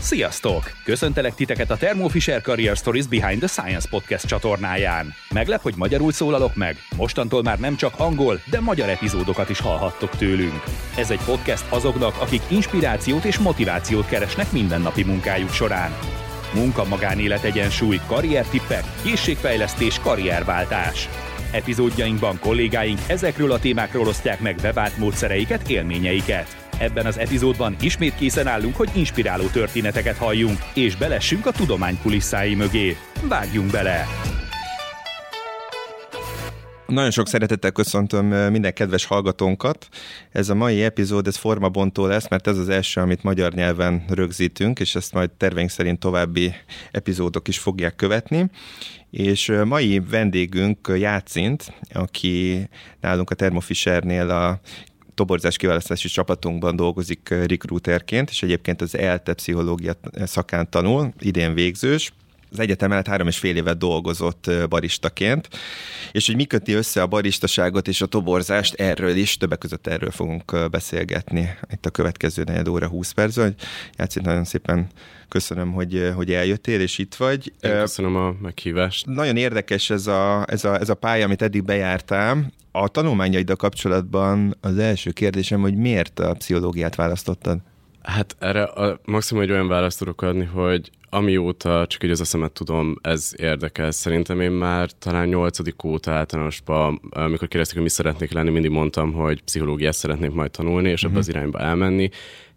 Sziasztok! Köszöntelek titeket a Thermo Fisher Career Stories Behind the Science podcast csatornáján. Meglep, hogy magyarul szólalok meg? Mostantól már nem csak angol, de magyar epizódokat is hallhattok tőlünk. Ez egy podcast azoknak, akik inspirációt és motivációt keresnek mindennapi munkájuk során. Munka magánélet egyensúly, karriertippek, készségfejlesztés, karrierváltás. Epizódjainkban kollégáink ezekről a témákról osztják meg bevált módszereiket, élményeiket. Ebben az epizódban ismét készen állunk, hogy inspiráló történeteket halljunk, és belessünk a tudomány kulisszái mögé. Vágjunk bele! Nagyon sok szeretettel köszöntöm minden kedves hallgatónkat. Ez a mai epizód, ez formabontó lesz, mert ez az első, amit magyar nyelven rögzítünk, és ezt majd terveink szerint további epizódok is fogják követni. És mai vendégünk Játszint, aki nálunk a Thermo Fishernél a toborzás kiválasztási csapatunkban dolgozik recruiterként, és egyébként az ELTE pszichológia szakán tanul, idén végzős, az egyetem mellett három és fél évet dolgozott baristaként, és hogy mi köti össze a baristaságot és a toborzást, erről is, többek között erről fogunk beszélgetni itt a következő negyed óra 20 percben. Hogy Játszik, nagyon szépen köszönöm, hogy, hogy eljöttél, és itt vagy. Én köszönöm a meghívást. Nagyon érdekes ez a, ez a, ez a pálya, amit eddig bejártál. A tanulmányaiddal kapcsolatban az első kérdésem, hogy miért a pszichológiát választottad? Hát erre a maximum egy olyan választ tudok adni, hogy amióta csak így az eszemet tudom, ez érdekel. Szerintem én már talán nyolcadik óta általánosban, amikor kérdezték, hogy mi szeretnék lenni, mindig mondtam, hogy pszichológiát szeretnék majd tanulni, és ebbe az mhm. irányba elmenni.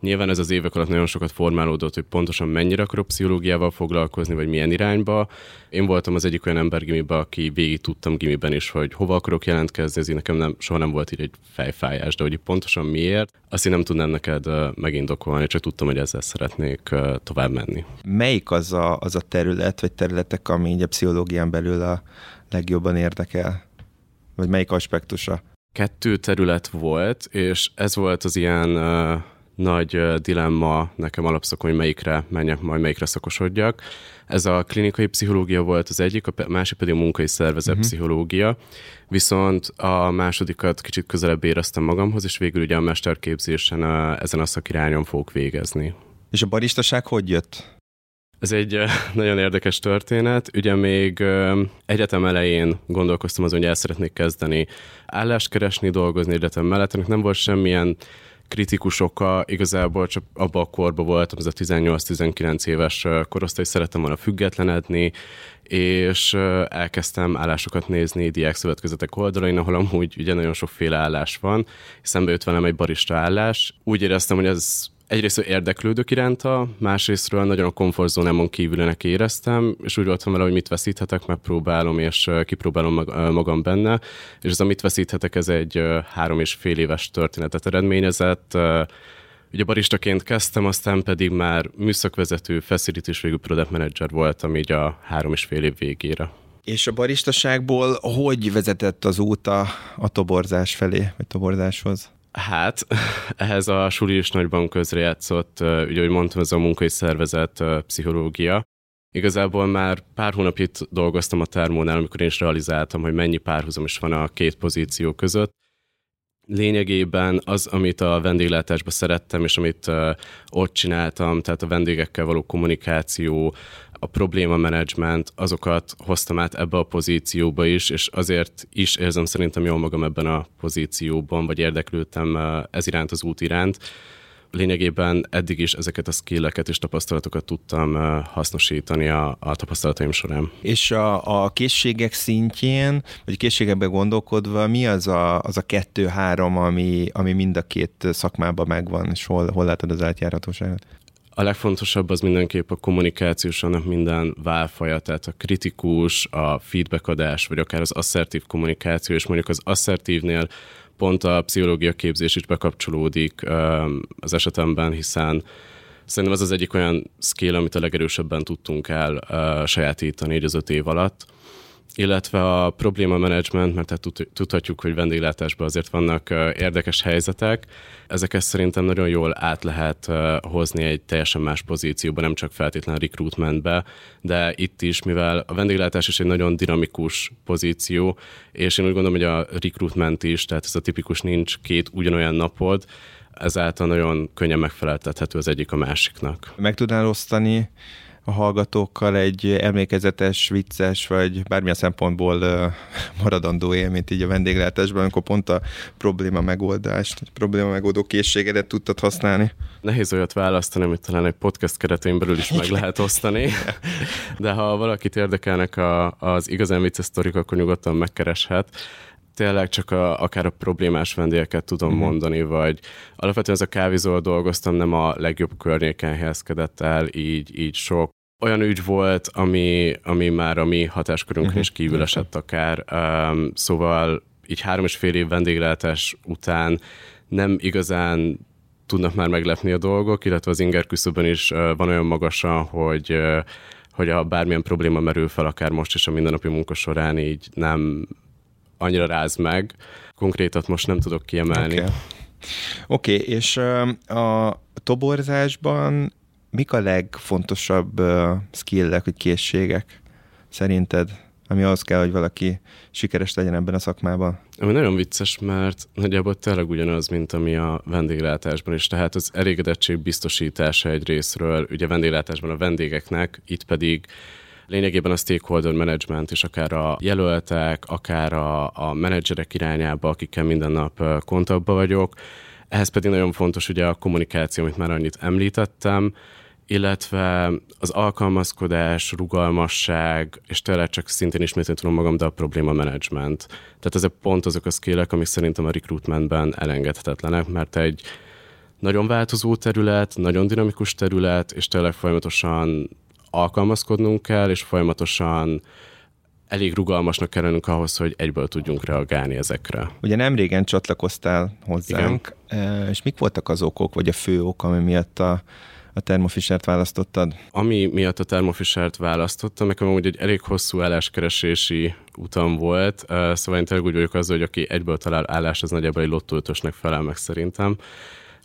Nyilván ez az évek alatt nagyon sokat formálódott, hogy pontosan mennyire akarok pszichológiával foglalkozni, vagy milyen irányba. Én voltam az egyik olyan ember gimiben, aki végig tudtam gimiben is, hogy hova akarok jelentkezni, ez nekem nem, soha nem volt így egy fejfájás, de hogy pontosan miért, azt én nem tudnám neked megindokolni, csak tudtam, hogy ezzel szeretnék tovább menni. Melyik az a, az a terület, vagy területek, ami így a pszichológián belül a legjobban érdekel? Vagy melyik aspektusa? Kettő terület volt, és ez volt az ilyen uh, nagy dilemma nekem alapszakon, hogy melyikre menjek, majd melyikre szakosodjak. Ez a klinikai pszichológia volt az egyik, a másik pedig a munkai szervezet uh-huh. pszichológia, viszont a másodikat kicsit közelebb éreztem magamhoz, és végül ugye a mesterképzésen a, ezen a szakirányon fogok végezni. És a baristaság hogy jött? Ez egy nagyon érdekes történet. Ugye még egyetem elején gondolkoztam azon, hogy el szeretnék kezdeni állást keresni, dolgozni egyetem mellett. Ennek nem volt semmilyen kritikus oka igazából csak abban a korban voltam, ez a 18-19 éves korosztály, szerettem volna függetlenedni, és elkezdtem állásokat nézni diákszövetkezetek oldalain, ahol amúgy ugye nagyon sokféle állás van, szembe jött velem egy barista állás. Úgy éreztem, hogy ez egyrészt érdeklődök iránta, másrésztről nagyon a komfortzónámon kívülnek éreztem, és úgy voltam vele, hogy mit veszíthetek, megpróbálom, és kipróbálom magam benne, és az, amit veszíthetek, ez egy három és fél éves történetet eredményezett, Ugye baristaként kezdtem, aztán pedig már műszakvezető, facility és végül product manager voltam így a három és fél év végére. És a baristaságból hogy vezetett az út a, a toborzás felé, vagy toborzáshoz? Hát, ehhez a suli is nagyban közrejátszott, ugye, hogy mondtam, ez a munkai szervezet pszichológia. Igazából már pár hónapig dolgoztam a termónál, amikor én is realizáltam, hogy mennyi párhuzam is van a két pozíció között. Lényegében az, amit a vendéglátásban szerettem, és amit ott csináltam, tehát a vendégekkel való kommunikáció, a probléma management, azokat hoztam át ebbe a pozícióba is, és azért is érzem szerintem jól magam ebben a pozícióban, vagy érdeklődtem ez iránt az út iránt. Lényegében eddig is ezeket a skilleket és tapasztalatokat tudtam hasznosítani a, a tapasztalataim során. És a, a készségek szintjén, vagy készségekben gondolkodva, mi az a, az a kettő-három, ami, ami mind a két szakmában megvan, és hol, hol látod az átjárhatóságot? A legfontosabb az mindenképp a kommunikációs, annak minden válfaja, tehát a kritikus, a feedbackadás, vagy akár az asszertív kommunikáció, és mondjuk az asszertívnél pont a pszichológia képzés is bekapcsolódik az esetemben, hiszen szerintem ez az egyik olyan skill, amit a legerősebben tudtunk el sajátítani így az öt év alatt illetve a probléma management, mert tehát tudhatjuk, hogy vendéglátásban azért vannak érdekes helyzetek. Ezeket szerintem nagyon jól át lehet hozni egy teljesen más pozícióba, nem csak feltétlenül recruitmentbe, de itt is, mivel a vendéglátás is egy nagyon dinamikus pozíció, és én úgy gondolom, hogy a recruitment is, tehát ez a tipikus nincs két ugyanolyan napod, ezáltal nagyon könnyen megfeleltethető az egyik a másiknak. Meg tudnál osztani a hallgatókkal egy emlékezetes, vicces, vagy bármilyen szempontból maradandó élményt így a vendéglátásban, amikor pont a probléma megoldást, a probléma megoldó készségedet tudtad használni? Nehéz olyat választani, amit talán egy podcast keretén belül is meg lehet osztani, de ha valakit érdekelnek a, az igazán vicces sztorik, akkor nyugodtan megkereshet tényleg csak a, akár a problémás vendégeket tudom uh-huh. mondani, vagy alapvetően ez a kávézóval dolgoztam, nem a legjobb környéken helyezkedett el, így, így sok olyan ügy volt, ami, ami már a mi hatáskörünkön uh-huh. is kívül esett akár. Um, szóval így három és fél év vendéglátás után nem igazán tudnak már meglepni a dolgok, illetve az inger küszöbön is uh, van olyan magasan, hogy uh, hogy a bármilyen probléma merül fel, akár most is a mindennapi munka során, így nem annyira ráz meg. Konkrétat most nem tudok kiemelni. Oké, okay. okay, és a toborzásban mik a legfontosabb skillek, vagy készségek szerinted, ami az kell, hogy valaki sikeres legyen ebben a szakmában? Ami nagyon vicces, mert nagyjából tényleg ugyanaz, mint ami a vendéglátásban is. Tehát az elégedettség biztosítása egy részről, ugye vendéglátásban a vendégeknek, itt pedig lényegében a stakeholder management is akár a jelöltek, akár a, a menedzserek irányába, akikkel minden nap kontaktban vagyok. Ehhez pedig nagyon fontos ugye a kommunikáció, amit már annyit említettem, illetve az alkalmazkodás, rugalmasság, és tényleg csak szintén ismételni tudom magam, de a probléma management. Tehát ezek pont azok a skillek, amik szerintem a recruitmentben elengedhetetlenek, mert egy nagyon változó terület, nagyon dinamikus terület, és tényleg folyamatosan alkalmazkodnunk kell, és folyamatosan elég rugalmasnak kell lennünk ahhoz, hogy egyből tudjunk reagálni ezekre. Ugye nem régen csatlakoztál hozzánk, Igen. és mik voltak az okok, vagy a fő ok, ami miatt a, a termofisert választottad? Ami miatt a termofisert választottam, nekem úgy egy elég hosszú álláskeresési utam volt, szóval én tényleg úgy vagyok azzal, hogy aki egyből talál állást, az nagyjából egy lottóltösnek felel meg szerintem.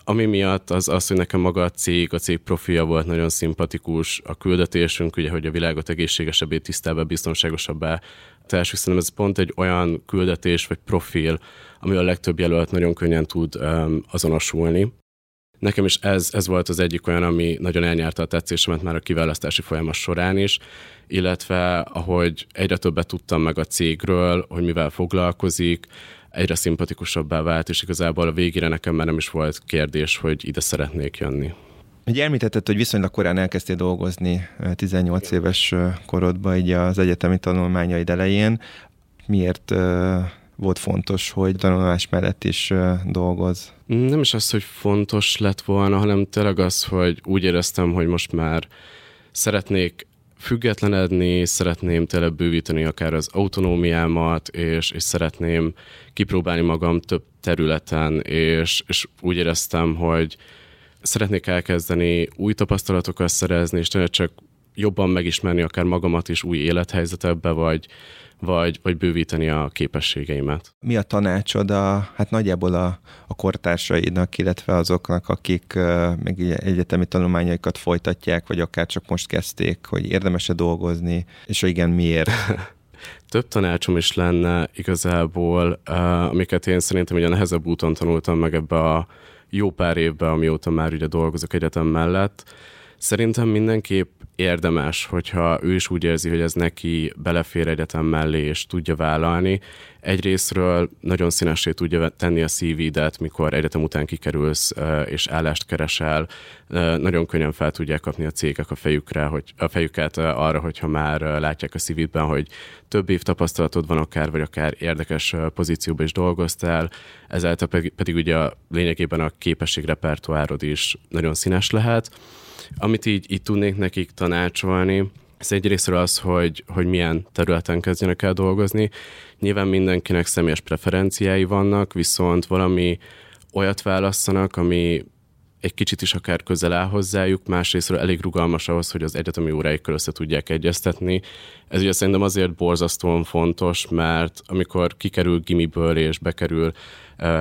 Ami miatt az az, hogy nekem maga a cég, a cég profilja volt nagyon szimpatikus, a küldetésünk, ugye, hogy a világot egészségesebbé, tisztábbá, biztonságosabbá teljesen szerintem ez pont egy olyan küldetés vagy profil, ami a legtöbb jelölt nagyon könnyen tud um, azonosulni. Nekem is ez, ez volt az egyik olyan, ami nagyon elnyerte a tetszésemet már a kiválasztási folyamat során is, illetve ahogy egyre többet tudtam meg a cégről, hogy mivel foglalkozik, egyre szimpatikusabbá vált, és igazából a végére nekem már nem is volt kérdés, hogy ide szeretnék jönni. Ugye említetted, hogy viszonylag korán elkezdtél dolgozni 18 éves korodban, így az egyetemi tanulmányaid elején. Miért volt fontos, hogy tanulás mellett is dolgoz? Nem is az, hogy fontos lett volna, hanem tényleg az, hogy úgy éreztem, hogy most már szeretnék függetlenedni, szeretném tele bővíteni akár az autonómiámat, és, és szeretném kipróbálni magam több területen, és, és úgy éreztem, hogy szeretnék elkezdeni új tapasztalatokat szerezni, és tényleg csak jobban megismerni akár magamat is új élethelyzetekbe, vagy, vagy, vagy bővíteni a képességeimet. Mi a tanácsod a, hát nagyjából a, a kortársaidnak, illetve azoknak, akik uh, meg egyetemi tanulmányaikat folytatják, vagy akár csak most kezdték, hogy érdemes-e dolgozni, és igen, miért? Több tanácsom is lenne igazából, uh, amiket én szerintem ugye nehezebb úton tanultam meg ebbe a jó pár évben, amióta már ugye dolgozok egyetem mellett. Szerintem mindenképp érdemes, hogyha ő is úgy érzi, hogy ez neki belefér egyetem mellé, és tudja vállalni. Egyrésztről nagyon színessé tudja tenni a CV-det, mikor egyetem után kikerülsz és állást keresel. Nagyon könnyen fel tudják kapni a cégek a fejükre, hogy a fejüket arra, hogyha már látják a CV-ben, hogy több év tapasztalatod van akár, vagy akár érdekes pozícióban is dolgoztál, ezáltal pedig, pedig ugye lényegében a képességrepertoárod is nagyon színes lehet. Amit így, így tudnék nekik tanácsolni, ez egyrésztről az, hogy, hogy milyen területen kezdjenek el dolgozni. Nyilván mindenkinek személyes preferenciái vannak, viszont valami olyat válasszanak, ami egy kicsit is akár közel áll hozzájuk, másrésztről elég rugalmas ahhoz, hogy az egyetemi óráikkal össze tudják egyeztetni. Ez ugye szerintem azért borzasztóan fontos, mert amikor kikerül gimiből és bekerül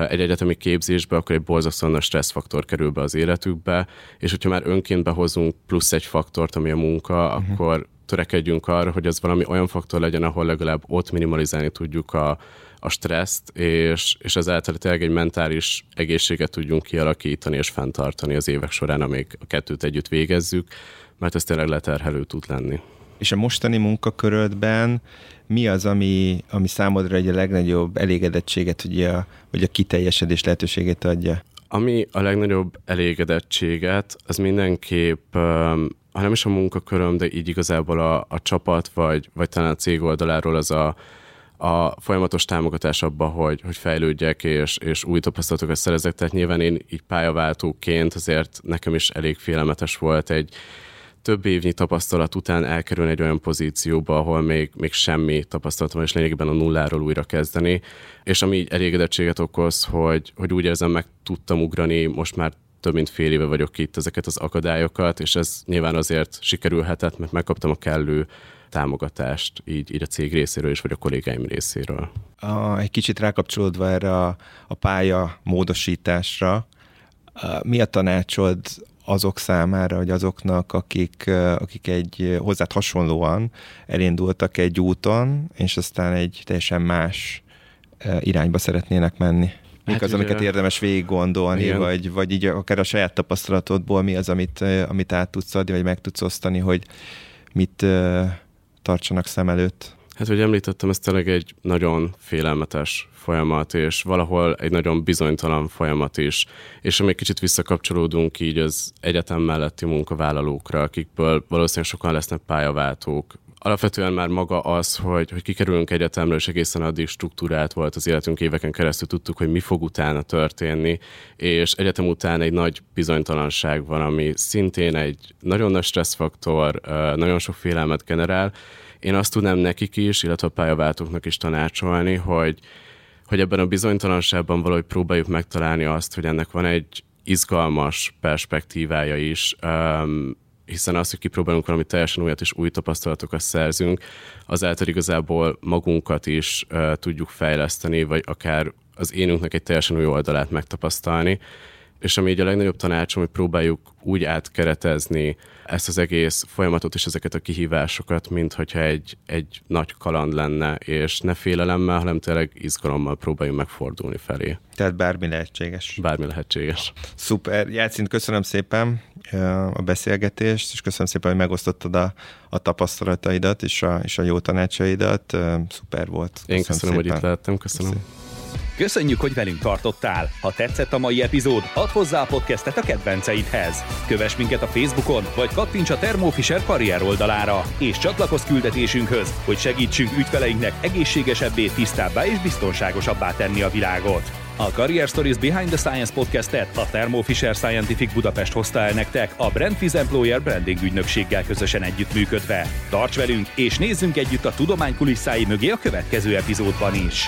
egy egyetemi képzésbe, akkor egy borzasztóan nagy stresszfaktor kerül be az életükbe, és hogyha már önként behozunk plusz egy faktort, ami a munka, uh-huh. akkor törekedjünk arra, hogy ez valami olyan faktor legyen, ahol legalább ott minimalizálni tudjuk a, a stresszt, és, és ezáltal tényleg egy mentális egészséget tudjunk kialakítani és fenntartani az évek során, amíg a kettőt együtt végezzük, mert ez tényleg leterhelő tud lenni. És a mostani munkakörödben mi az, ami, ami számodra egy a legnagyobb elégedettséget, ugye, a, vagy a kiteljesedés lehetőségét adja? Ami a legnagyobb elégedettséget, az mindenképp, ha nem is a munkaköröm, de így igazából a, a csapat, vagy, vagy talán a cég oldaláról az a, a folyamatos támogatás abba, hogy, hogy fejlődjek és, és új tapasztalatokat szerezek. Tehát nyilván én így pályaváltóként azért nekem is elég félelmetes volt egy, több évnyi tapasztalat után elkerülni egy olyan pozícióba, ahol még, még semmi tapasztalatom, és lényegében a nulláról újra kezdeni. És ami így elégedettséget okoz, hogy, hogy úgy érzem, meg tudtam ugrani, most már több mint fél éve vagyok itt ezeket az akadályokat, és ez nyilván azért sikerülhetett, mert megkaptam a kellő támogatást így, így a cég részéről is, vagy a kollégáim részéről. A, egy kicsit rákapcsolódva erre a, a pálya módosításra, mi a tanácsod azok számára, hogy azoknak, akik, akik egy hozzád hasonlóan elindultak egy úton, és aztán egy teljesen más irányba szeretnének menni? Mik hát az, amiket érdemes végig gondolni, vagy, vagy így akár a saját tapasztalatodból mi az, amit, amit át tudsz adni, vagy meg tudsz osztani, hogy mit tartsanak szem előtt? Hát, hogy említettem, ez tényleg egy nagyon félelmetes folyamat, és valahol egy nagyon bizonytalan folyamat is. És amíg kicsit visszakapcsolódunk így az egyetem melletti munkavállalókra, akikből valószínűleg sokan lesznek pályaváltók, alapvetően már maga az, hogy, hogy kikerülünk egyetemről, és egészen addig struktúrált volt az életünk éveken keresztül, tudtuk, hogy mi fog utána történni, és egyetem után egy nagy bizonytalanság van, ami szintén egy nagyon nagy stresszfaktor, nagyon sok félelmet generál. Én azt tudnám nekik is, illetve a pályaváltóknak is tanácsolni, hogy hogy ebben a bizonytalanságban valahogy próbáljuk megtalálni azt, hogy ennek van egy izgalmas perspektívája is, hiszen az, hogy kipróbálunk valami teljesen újat és új tapasztalatokat szerzünk, azáltal igazából magunkat is uh, tudjuk fejleszteni, vagy akár az énünknek egy teljesen új oldalát megtapasztalni és ami így a legnagyobb tanácsom, hogy próbáljuk úgy átkeretezni ezt az egész folyamatot és ezeket a kihívásokat, mint hogyha egy, egy nagy kaland lenne, és ne félelemmel, hanem tényleg izgalommal próbáljunk megfordulni felé. Tehát bármi lehetséges. Bármi lehetséges. Szuper. Játszint, köszönöm szépen a beszélgetést, és köszönöm szépen, hogy megosztottad a, a tapasztalataidat és a, és a jó tanácsaidat. Szuper volt. Köszönöm Én köszönöm, szépen. hogy itt lehettem. Köszönöm. köszönöm. Köszönjük, hogy velünk tartottál! Ha tetszett a mai epizód, add hozzá a podcastet a kedvenceidhez. Kövess minket a Facebookon, vagy kattints a Thermo Fisher karrier oldalára, és csatlakozz küldetésünkhöz, hogy segítsünk ügyfeleinknek egészségesebbé, tisztábbá és biztonságosabbá tenni a világot. A Career Stories Behind the Science podcastet a Thermo Fisher Scientific Budapest hozta el nektek a Brandfiz Employer Branding ügynökséggel közösen együttműködve. Tarts velünk, és nézzünk együtt a tudomány kulisszái mögé a következő epizódban is!